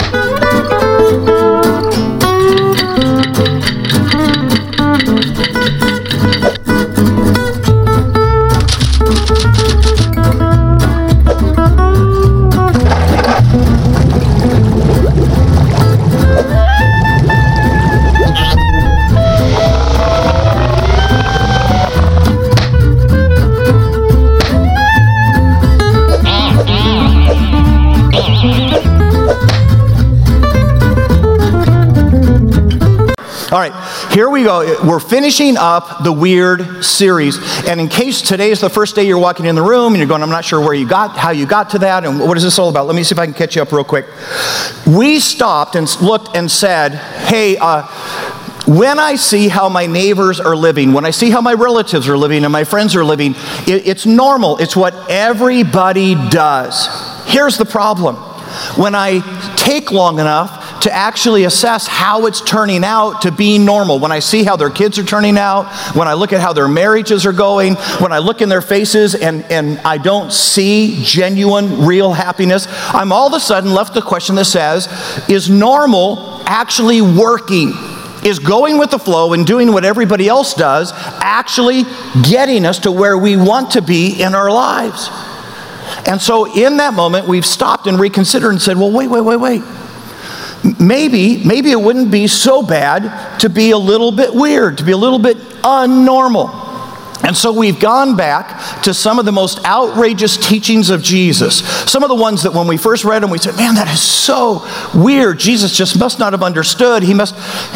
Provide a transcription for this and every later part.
All finishing up the weird series. And in case today is the first day you're walking in the room and you're going, I'm not sure where you got, how you got to that, and what is this all about? Let me see if I can catch you up real quick. We stopped and looked and said, hey, uh, when I see how my neighbors are living, when I see how my relatives are living and my friends are living, it, it's normal. It's what everybody does. Here's the problem when I take long enough to actually assess how it's turning out to be normal. When I see how their kids are turning out, when I look at how their marriages are going, when I look in their faces and, and I don't see genuine, real happiness, I'm all of a sudden left with the question that says, is normal actually working? Is going with the flow and doing what everybody else does actually getting us to where we want to be in our lives? And so, in that moment, we've stopped and reconsidered and said, well, wait, wait, wait, wait maybe, maybe it wouldn't be so bad to be a little bit weird, to be a little bit unnormal. And so we've gone back to some of the most outrageous teachings of Jesus. Some of the ones that when we first read them, we said, man, that is so weird. Jesus just must not have understood. He must,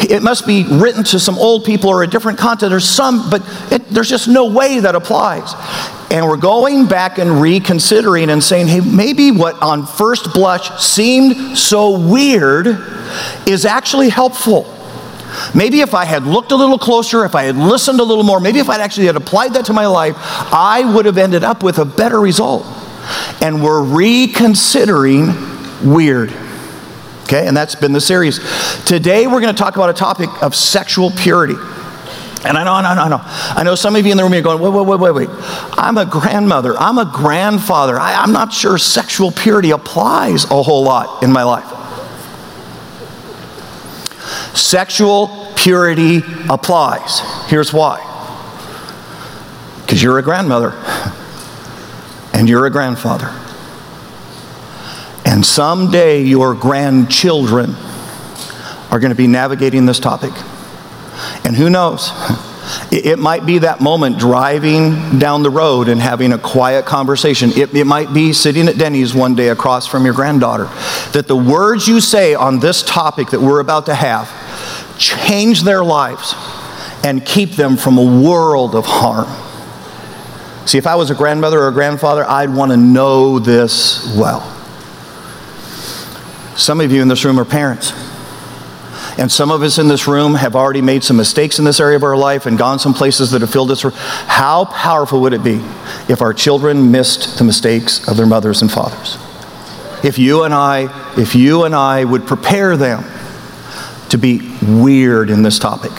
it must be written to some old people or a different content or some, but it, there's just no way that applies. And we're going back and reconsidering and saying, hey, maybe what on first blush seemed so weird is actually helpful. Maybe if I had looked a little closer, if I had listened a little more, maybe if I'd actually had applied that to my life, I would have ended up with a better result. And we're reconsidering weird. Okay, and that's been the series. Today we're going to talk about a topic of sexual purity. And I know, I know, I know. I know some of you in the room are going, wait, wait, wait, wait, wait. I'm a grandmother. I'm a grandfather. I, I'm not sure sexual purity applies a whole lot in my life. Sexual purity applies. Here's why because you're a grandmother and you're a grandfather. And someday your grandchildren are going to be navigating this topic. And who knows? It might be that moment driving down the road and having a quiet conversation. It, it, might be sitting at Denny's one day across from your granddaughter. That the words you say on this topic that we're about to have change their lives and keep them from a world of harm. See, if I was a grandmother or a grandfather, I'd want to know this well. Some of you in this room are parents. And some of us in this room have already made some mistakes in this area of our life and gone some places that have filled us. How powerful would it be if our children missed the mistakes of their mothers and fathers? If you and I, if you and I would prepare them to be weird in this topic.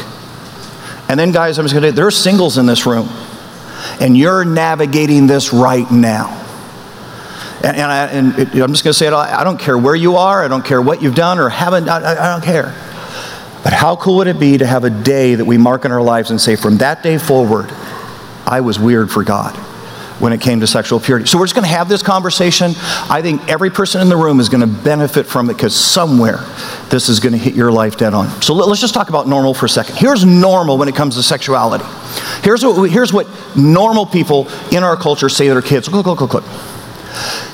And then, guys, I'm just going to there are singles in this room, and you're navigating this right now. And, and, I, am just going to say it, I don't care where you are, I don't care what you've done or haven't, I, I don't care. But how cool would it be to have a day that we mark in our lives and say, from that day forward, I was weird for God when it came to sexual purity. So we're just going to have this conversation. I think every person in the room is going to benefit from it because somewhere this is going to hit your life dead on. So let's just talk about normal for a second. Here's normal when it comes to sexuality. Here's what, here's what normal people in our culture say to their kids. Look, look, look, look.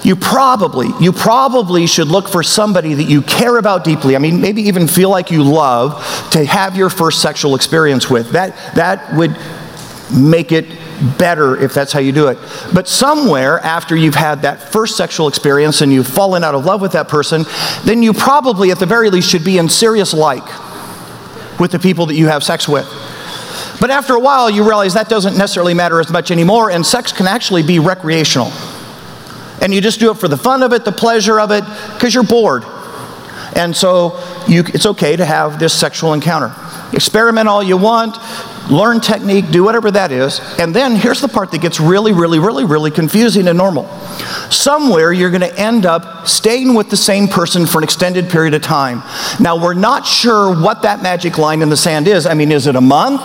You probably, you probably should look for somebody that you care about deeply. I mean, maybe even feel like you love to have your first sexual experience with. That, that would make it better if that's how you do it. But somewhere after you've had that first sexual experience and you've fallen out of love with that person, then you probably, at the very least, should be in serious like with the people that you have sex with. But after a while, you realize that doesn't necessarily matter as much anymore, and sex can actually be recreational and you just do it for the fun of it, the pleasure of it, because you're bored. And so you, it's okay to have this sexual encounter. Experiment all you want, learn technique, do whatever that is. And then here's the part that gets really, really, really, really confusing and normal. Somewhere you're going to end up staying with the same person for an extended period of time. Now, we're not sure what that magic line in the sand is. I mean, is it a month?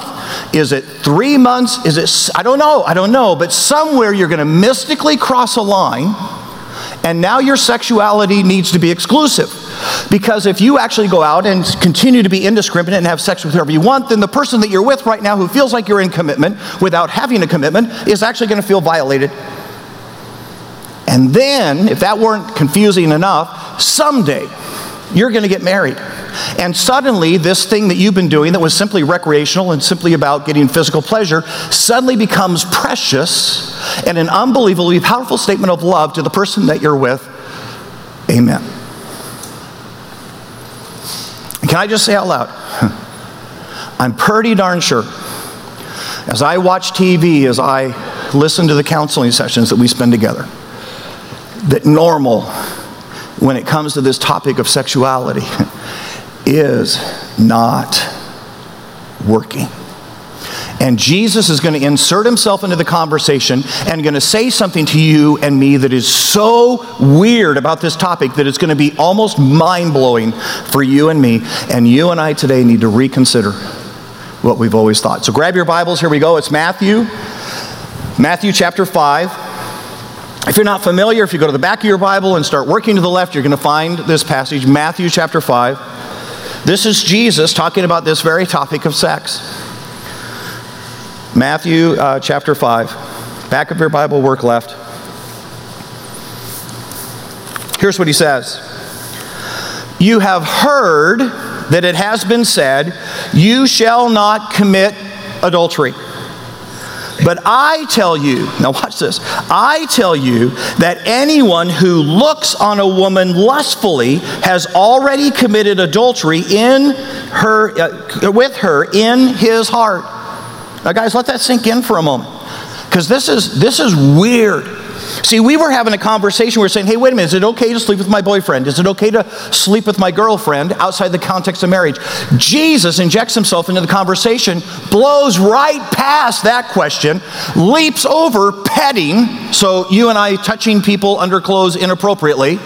Is it three months? Is it, I don't know, I don't know. But somewhere you're going to mystically cross a line and now your sexuality needs to be exclusive. Because if you actually go out and continue to be indiscriminate and have sex with whoever you want, then the person that you're with right now who feels like you're in commitment without having a commitment is actually going to feel violated. And then, if that weren't confusing enough, someday you're going to get married. And suddenly, this thing that you've been doing that was simply recreational and simply about getting physical pleasure suddenly becomes precious and an unbelievably powerful statement of love to the person that you're with. Amen. Can I just say out loud? I'm pretty darn sure, as I watch TV, as I listen to the counseling sessions that we spend together, that normal, when it comes to this topic of sexuality, is not working. And Jesus is going to insert himself into the conversation and going to say something to you and me that is so weird about this topic that it's going to be almost mind blowing for you and me. And you and I today need to reconsider what we've always thought. So grab your Bibles. Here we go. It's Matthew, Matthew chapter 5. If you're not familiar, if you go to the back of your Bible and start working to the left, you're going to find this passage, Matthew chapter 5. This is Jesus talking about this very topic of sex. Matthew uh, chapter 5. Back of your Bible, work left. Here's what he says You have heard that it has been said, You shall not commit adultery. But I tell you, now watch this. I tell you that anyone who looks on a woman lustfully has already committed adultery in her, uh, with her in his heart. Now, guys, let that sink in for a moment. Because this is, this is weird. See, we were having a conversation. We were saying, hey, wait a minute, is it okay to sleep with my boyfriend? Is it okay to sleep with my girlfriend outside the context of marriage? Jesus injects himself into the conversation, blows right past that question, leaps over petting, so you and I touching people under clothes inappropriately,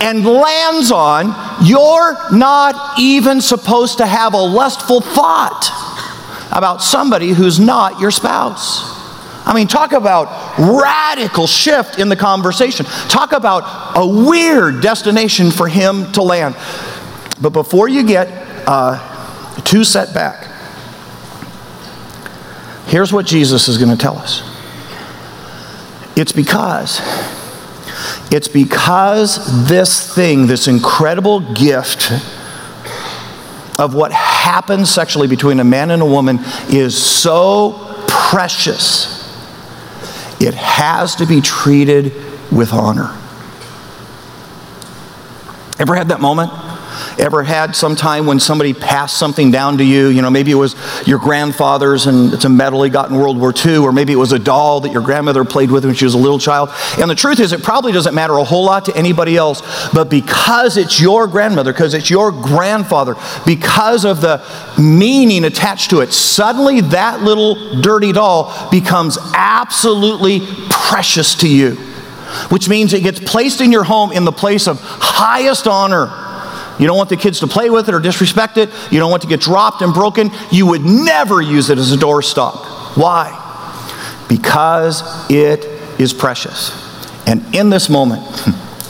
and lands on, you're not even supposed to have a lustful thought about somebody who's not your spouse. I mean, talk about radical shift in the conversation. Talk about a weird destination for him to land. But before you get uh, too set back, here's what Jesus is going to tell us. It's because it's because this thing, this incredible gift of what happens sexually between a man and a woman is so precious, it has to be treated with honor. Ever had that moment? Ever had some time when somebody passed something down to you? You know, maybe it was your grandfather's and it's a medal he got in World War II, or maybe it was a doll that your grandmother played with when she was a little child. And the truth is, it probably doesn't matter a whole lot to anybody else, but because it's your grandmother, because it's your grandfather, because of the meaning attached to it, suddenly that little dirty doll becomes absolutely precious to you which means it gets placed in your home in the place of highest honor you don't want the kids to play with it or disrespect it. You don't want to get dropped and broken. You would never use it as a doorstop. Why? Because it is precious. And in this moment,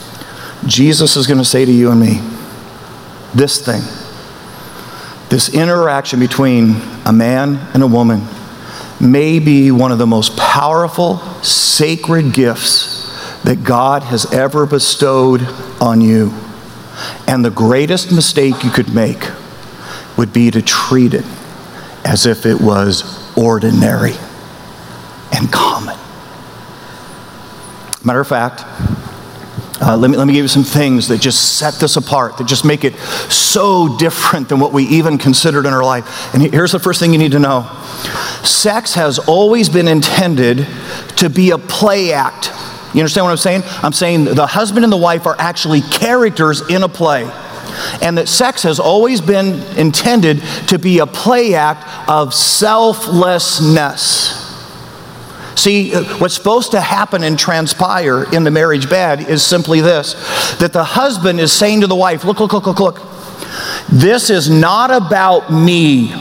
Jesus is going to say to you and me this thing, this interaction between a man and a woman may be one of the most powerful, sacred gifts that God has ever bestowed on you. And the greatest mistake you could make would be to treat it as if it was ordinary and common. Matter of fact, uh, let, me, let me give you some things that just set this apart, that just make it so different than what we even considered in our life. And here's the first thing you need to know sex has always been intended to be a play act you understand what I'm saying? I'm saying the husband and the wife are actually characters in a play. and that sex has always been intended to be a play act of selflessness. See, uh, what's supposed to happen and transpire in the marriage bed is simply this that the husband is saying to the wife, Look, look, look, look, look. This is not about me.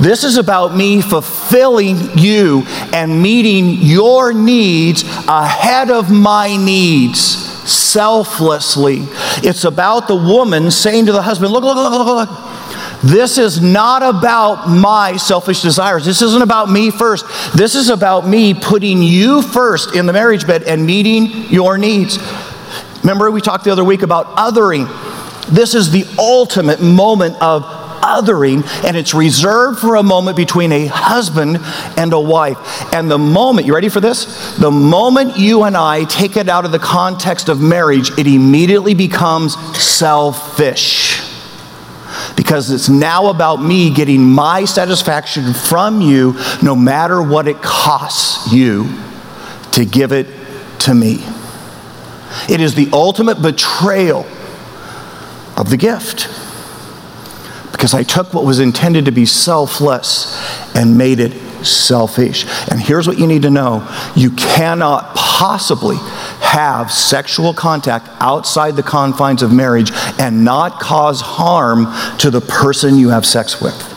This is about me fulfilling you and meeting your needs ahead of my needs selflessly. It's about the woman saying to the husband, Look, look, look, look, look. This is not about my selfish desires. This isn't about me first. This is about me putting you first in the marriage bed and meeting your needs. Remember, we talked the other week about othering. This is the ultimate moment of othering, and it's reserved for a moment between a husband and a wife. And the moment, you ready for this? The moment you and I take it out of the context of marriage, it immediately becomes selfish because it's now about me getting my satisfaction from you no matter what it costs you to give it to me. It is the ultimate betrayal of the gift because I took what was intended to be selfless and made it selfish. And here's what you need to know you cannot possibly have sexual contact outside the confines of marriage and not cause harm to the person you have sex with.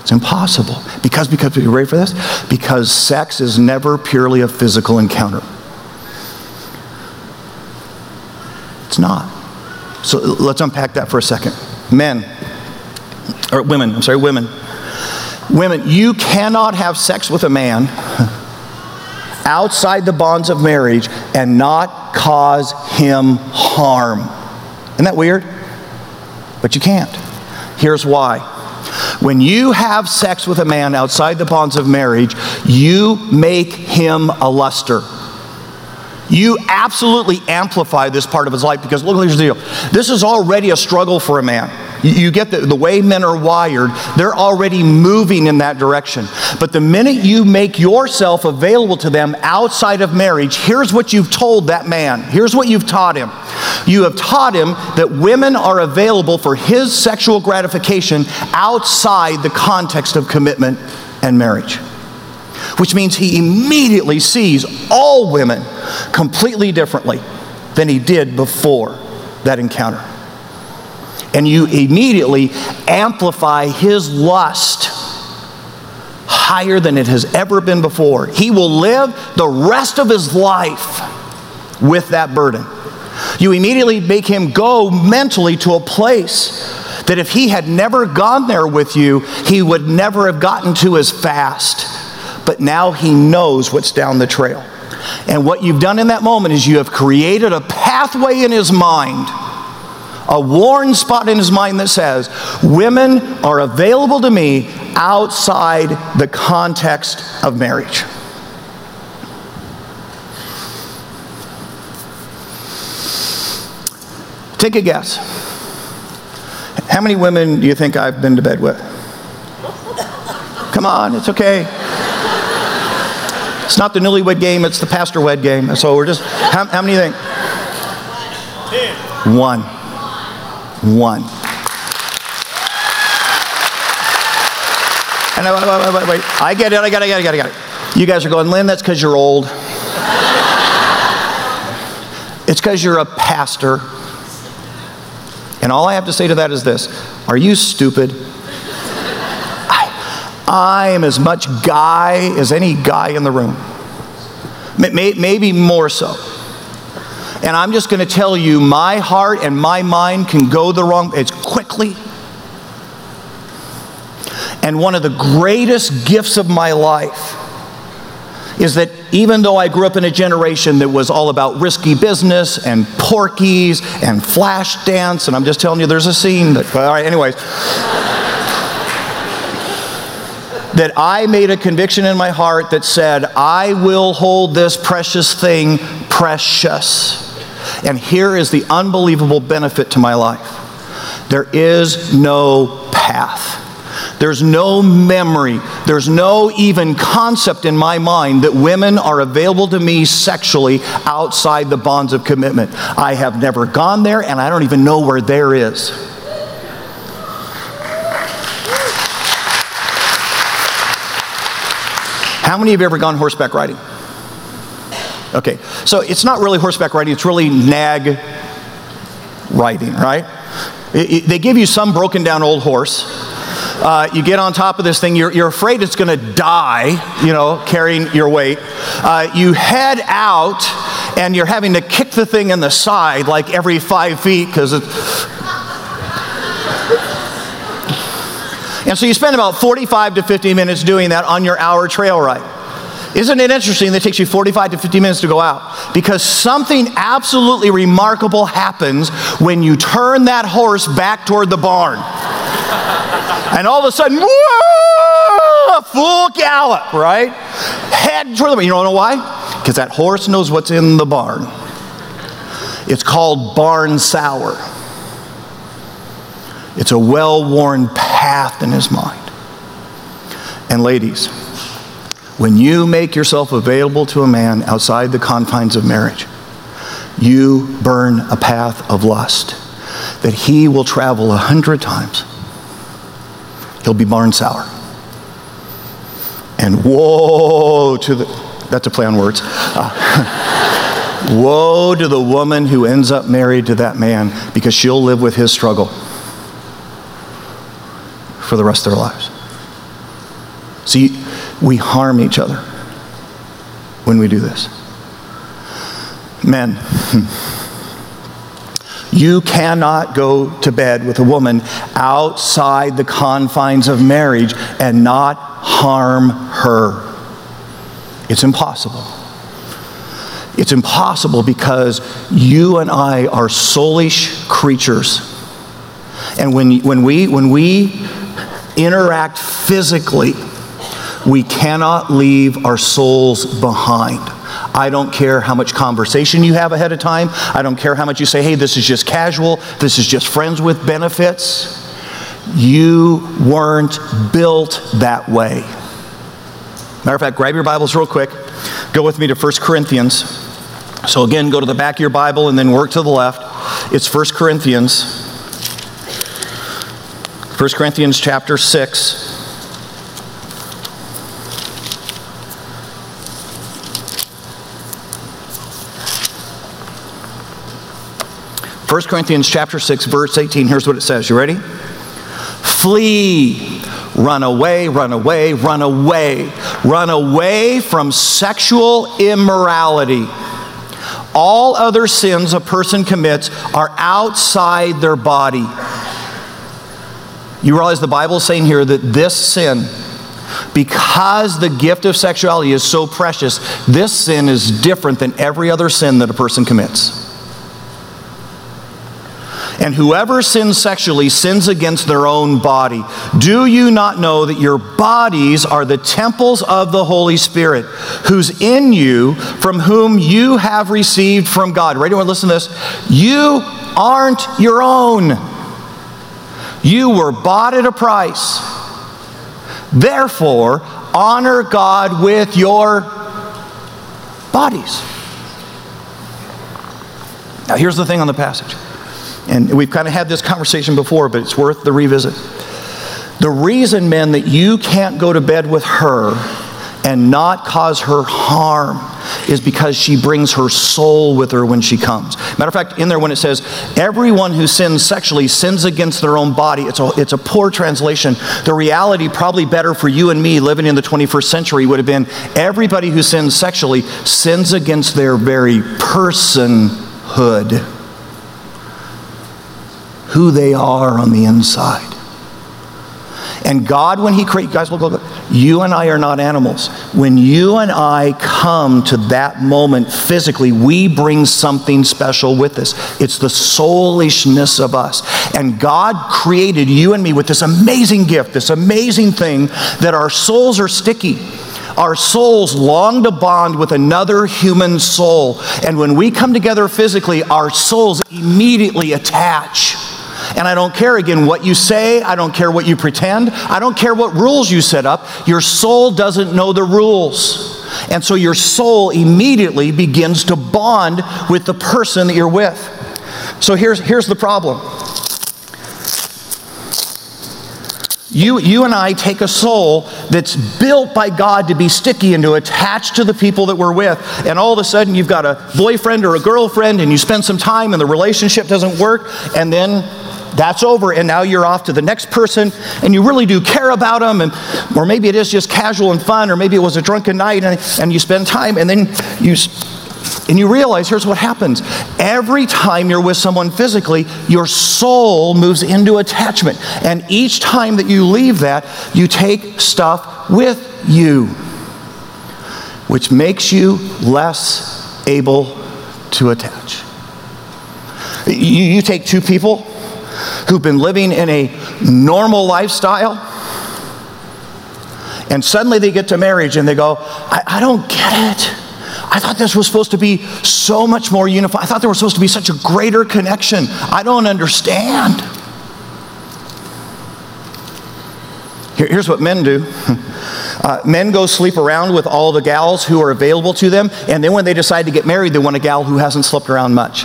It's impossible. Because, because, are you ready for this? Because sex is never purely a physical encounter. It's not. So let's unpack that for a second. Men, or women, I'm sorry, women. Women, you cannot have sex with a man outside the bonds of marriage and not cause him harm. Isn't that weird? But you can't. Here's why. When you have sex with a man outside the bonds of marriage, you make him a luster. You absolutely amplify this part of his life because look, here's the deal. This is already a struggle for a man. You get the, the way men are wired, they're already moving in that direction. But the minute you make yourself available to them outside of marriage, here's what you've told that man. Here's what you've taught him. You have taught him that women are available for his sexual gratification outside the context of commitment and marriage which means he immediately sees all women completely differently than he did before that encounter and you immediately amplify his lust higher than it has ever been before. He will live the rest of his life with that burden. You immediately make him go mentally to a place that if he had never gone there with you, he would never have gotten to as fast. But now he knows what's down the trail. And what you've done in that moment is you have created a pathway in his mind a worn spot in his mind that says, Women are available to me outside the context of marriage. Take a guess. How many women do you think I've been to bed with? Come on, it's okay. It's not the newlywed game, it's the pastor wed game. So we're just, how, how many think? One one. And I, wait, wait, wait, I get it, I got it, I got it, I got it, I got it. You guys are going, Lynn, that's because you're old. it's because you're a pastor. And all I have to say to that is this Are you stupid? I, I am as much guy as any guy in the room. Maybe more so. And I'm just going to tell you, my heart and my mind can go the wrong, it's quickly. And one of the greatest gifts of my life is that even though I grew up in a generation that was all about risky business and Porky's and Flashdance, and I'm just telling you, there's a scene that, all right, anyways. that I made a conviction in my heart that said, I will hold this precious thing precious. And here is the unbelievable benefit to my life there is no path. There's no memory, there's no even concept in my mind that women are available to me sexually outside the bonds of commitment. I have never gone there, and I don't even know where there is. How many of you ever gone horseback riding? Okay, so it's not really horseback riding, it's really nag riding, right? It, it, they give you some broken down old horse. Uh, you get on top of this thing, you're, you're afraid it's going to die, you know, carrying your weight. Uh, you head out, and you're having to kick the thing in the side like every five feet because it's. And so you spend about 45 to 50 minutes doing that on your hour trail ride. Isn't it interesting that it takes you 45 to 50 minutes to go out? Because something absolutely remarkable happens when you turn that horse back toward the barn. and all of a sudden, whoa, full gallop, right? Head toward the barn. You don't know why? Because that horse knows what's in the barn. It's called barn sour. It's a well worn path in his mind. And ladies, when you make yourself available to a man outside the confines of marriage, you burn a path of lust that he will travel a hundred times. He'll be barn sour. And woe to the, that's a play on words. Uh, woe to the woman who ends up married to that man because she'll live with his struggle for the rest of their lives. See, we harm each other when we do this. Men, hmm. you cannot go to bed with a woman outside the confines of marriage and not harm her. It's impossible. It's impossible because you and I are soulish creatures. And when, when, we, when we interact physically, we cannot leave our souls behind. I don't care how much conversation you have ahead of time. I don't care how much you say, hey, this is just casual, this is just friends with benefits. You weren't built that way. Matter of fact, grab your Bibles real quick. Go with me to 1 Corinthians. So, again, go to the back of your Bible and then work to the left. It's 1 Corinthians. 1 Corinthians chapter 6. 1 Corinthians chapter 6 verse 18 here's what it says. You ready? Flee, run away, run away, run away. Run away from sexual immorality. All other sins a person commits are outside their body. You realize the Bible is saying here that this sin, because the gift of sexuality is so precious, this sin is different than every other sin that a person commits. And whoever sins sexually sins against their own body. Do you not know that your bodies are the temples of the Holy Spirit, who's in you, from whom you have received from God? Ready? Want to listen to this? You aren't your own. You were bought at a price. Therefore, honor God with your bodies. Now, here's the thing on the passage. And we've kind of had this conversation before, but it's worth the revisit. The reason, men, that you can't go to bed with her and not cause her harm is because she brings her soul with her when she comes. Matter of fact, in there when it says, everyone who sins sexually sins against their own body, it's a, it's a poor translation. The reality, probably better for you and me living in the 21st century, would have been everybody who sins sexually sins against their very personhood who they are on the inside. And God, when He created, guys, look, look, look, you and I are not animals. When you and I come to that moment physically, we bring something special with us. It's the soulishness of us. And God created you and me with this amazing gift, this amazing thing that our souls are sticky. Our souls long to bond with another human soul. And when we come together physically, our souls immediately attach And I don't care again what you say, I don't care what you pretend, I don't care what rules you set up. Your soul doesn't know the rules. And so your soul immediately begins to bond with the person that you're with. So here's, here's the problem You, you and I take a soul that's built by God to be sticky and to attach to the people that we're with. And all of a sudden, you've got a boyfriend or a girlfriend, and you spend some time, and the relationship doesn't work, and then that's over, and now you're off to the next person, and you really do care about them, and, or maybe it is just casual and fun, or maybe it was a drunken night, and, and you spend time, and then you and you realize here's what happens. Every time you're with someone physically, your soul moves into attachment. And each time that you leave that, you take stuff with you, which makes you less able to attach. You, you take two people who've been living in a normal lifestyle, and suddenly they get to marriage and they go, I, I don't get it. I thought this was supposed to be so much more unified. I thought there was supposed to be such a greater connection. I don't understand. Here, here's what men do uh, men go sleep around with all the gals who are available to them, and then when they decide to get married, they want a gal who hasn't slept around much.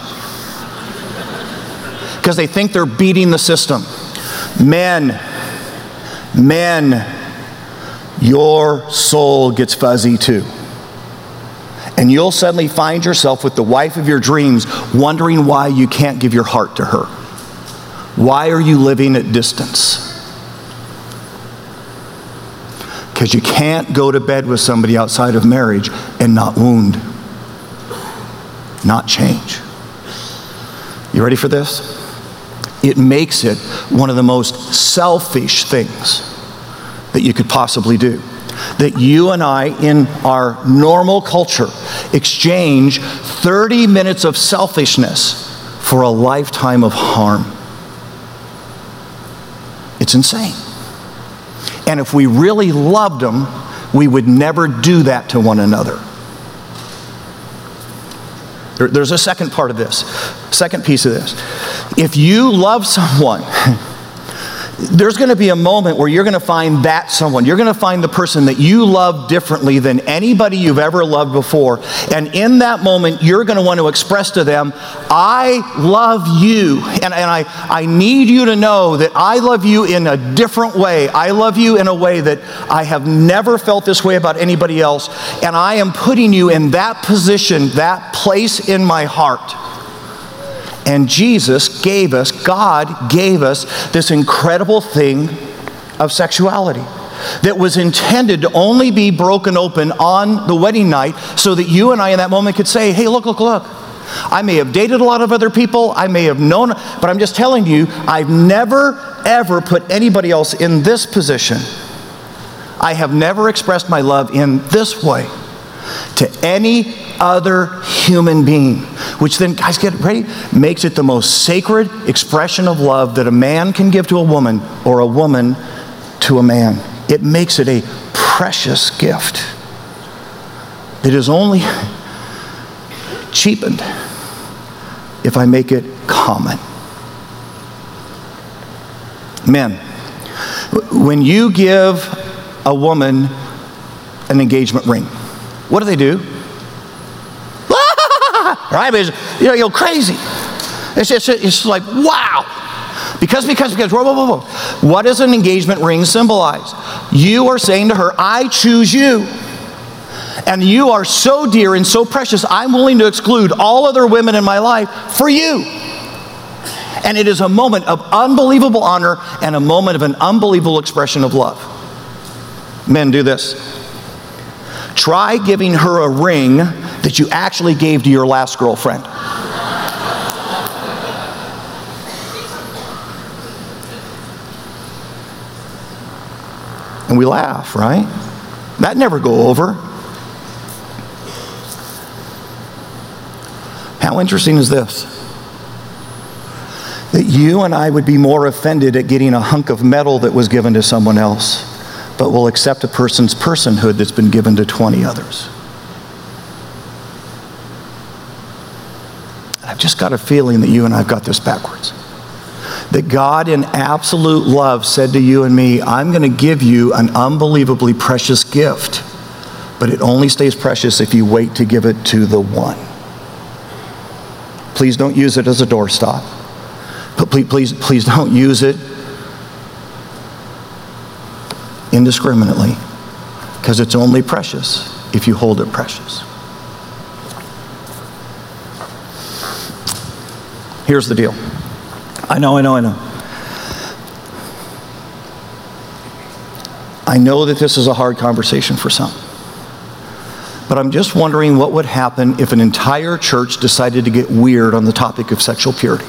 Because they think they're beating the system. Men, men, your soul gets fuzzy too. And you'll suddenly find yourself with the wife of your dreams wondering why you can't give your heart to her. Why are you living at distance? Because you can't go to bed with somebody outside of marriage and not wound, not change. You ready for this? It makes it one of the most selfish things that you could possibly do that you and I, in our normal culture, exchange 30 minutes of selfishness for a lifetime of harm. It's insane. And if we really loved them, we would never do that to one another. There's a second part of this, second piece of this. If you love someone, there's going to be a moment where you're going to find that someone. You're going to find the person that you love differently than anybody you've ever loved before. And in that moment, you're going to want to express to them, I love you. And, and I, I need you to know that I love you in a different way. I love you in a way that I have never felt this way about anybody else. And I am putting you in that position, that place in my heart. And Jesus gave us, God gave us this incredible thing of sexuality that was intended to only be broken open on the wedding night so that you and I in that moment could say, hey, look, look, look. I may have dated a lot of other people, I may have known, but I'm just telling you, I've never, ever put anybody else in this position. I have never expressed my love in this way to any other human being, which then, guys, get ready, makes it the most sacred expression of love that a man can give to a woman or a woman to a man. It makes it a precious gift that is only cheapened if I make it common. Men, when you give a woman an engagement ring, what do they do? Right? But you know, you're crazy. It's just, it's like, wow. Because, because, because, whoa, whoa, whoa, whoa. What does an engagement ring symbolize? You are saying to her, I choose you. And you are so dear and so precious, I'm willing to exclude all other women in my life for you. And it is a moment of unbelievable honor and a moment of an unbelievable expression of love. Men do this. Try giving her a ring that you actually gave to your last girlfriend. And we laugh, right? That never go over. How interesting is this? That you and I would be more offended at getting a hunk of metal that was given to someone else, but will accept a person's personhood that's been given to 20 others. Just got a feeling that you and I've got this backwards. that God, in absolute love, said to you and me, I'm going to give you an unbelievably precious gift, but it only stays precious if you wait to give it to the one. Please don't use it as a doorstop. But please, please, please don't use it indiscriminately because it's only precious if you hold it precious. Here's the deal. I know, I know, I know. I know that this is a hard conversation for some. But I'm just wondering what would happen if an entire church decided to get weird on the topic of sexual purity.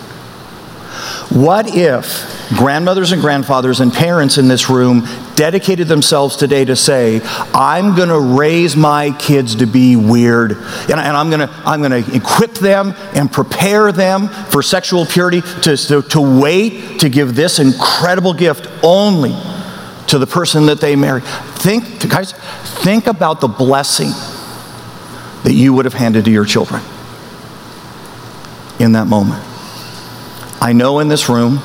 What if grandmothers and grandfathers and parents in this room dedicated themselves today to say, I'm going to raise my kids to be weird, and, I'm going to I'm going to equip them and prepare them for sexual purity, to, to, to wait to give this incredible gift only to the person that they marry. Think, guys, think about the blessing that you would have handed to your children in that moment. I know in this room,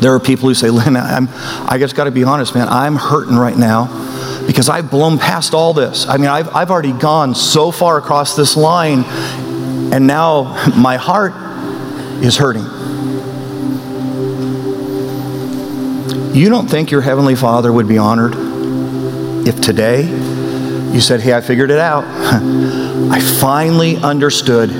there are people who say, Lynn, I'm, I just got to be honest, man, I'm hurting right now because I've blown past all this. I mean, I've, I've already gone so far across this line, and now my heart is hurting. You don't think your Heavenly Father would be honored if today you said, Hey, I figured it out. I finally understood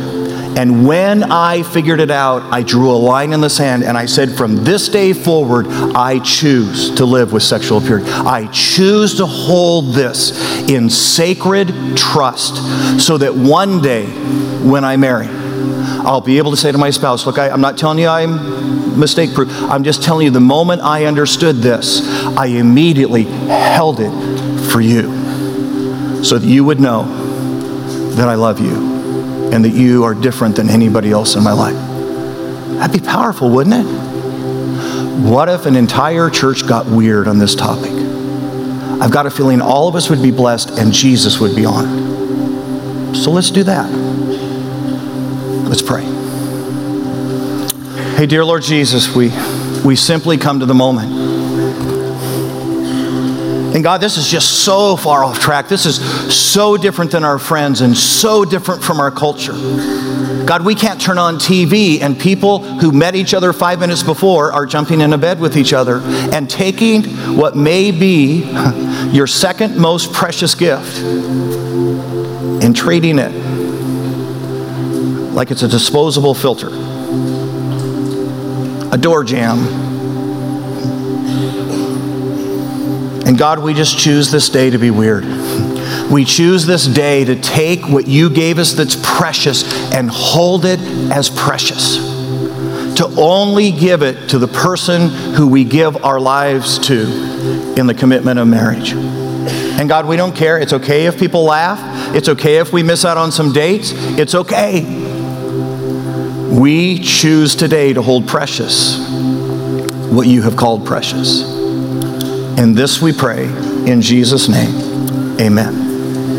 and when I figured it out, I drew a line in the sand and I said, from this day forward, I choose to live with sexual purity. I choose to hold this in sacred trust so that one day when I marry, I'll be able to say to my spouse, Look, I, am not telling you I'm mistake proof. I'm just telling you the moment I understood this, I immediately held it for you so that you would know that I love you and that you are different than anybody else in my life. That'd be powerful, wouldn't it? What if an entire church got weird on this topic? I've got a feeling all of us would be blessed and Jesus would be honored. So let's do that. Let's pray. Hey, dear Lord Jesus, we, we simply come to the moment and God, this is just so far off track. This is so different than our friends and so different from our culture. God, we can't turn on TV and people who met each other five minutes before are jumping into bed with each other and taking what may be your second most precious gift and trading it like it's a disposable filter, a door jamb And God, we just choose this day to be weird. We choose this day to take what you gave us that's precious and hold it as precious. To only give it to the person who we give our lives to in the commitment of marriage. And God, we don't care. It's okay if people laugh. It's okay if we miss out on some dates. It's okay. We choose today to hold precious what you have called precious. And this we pray in Jesus' name. Amen.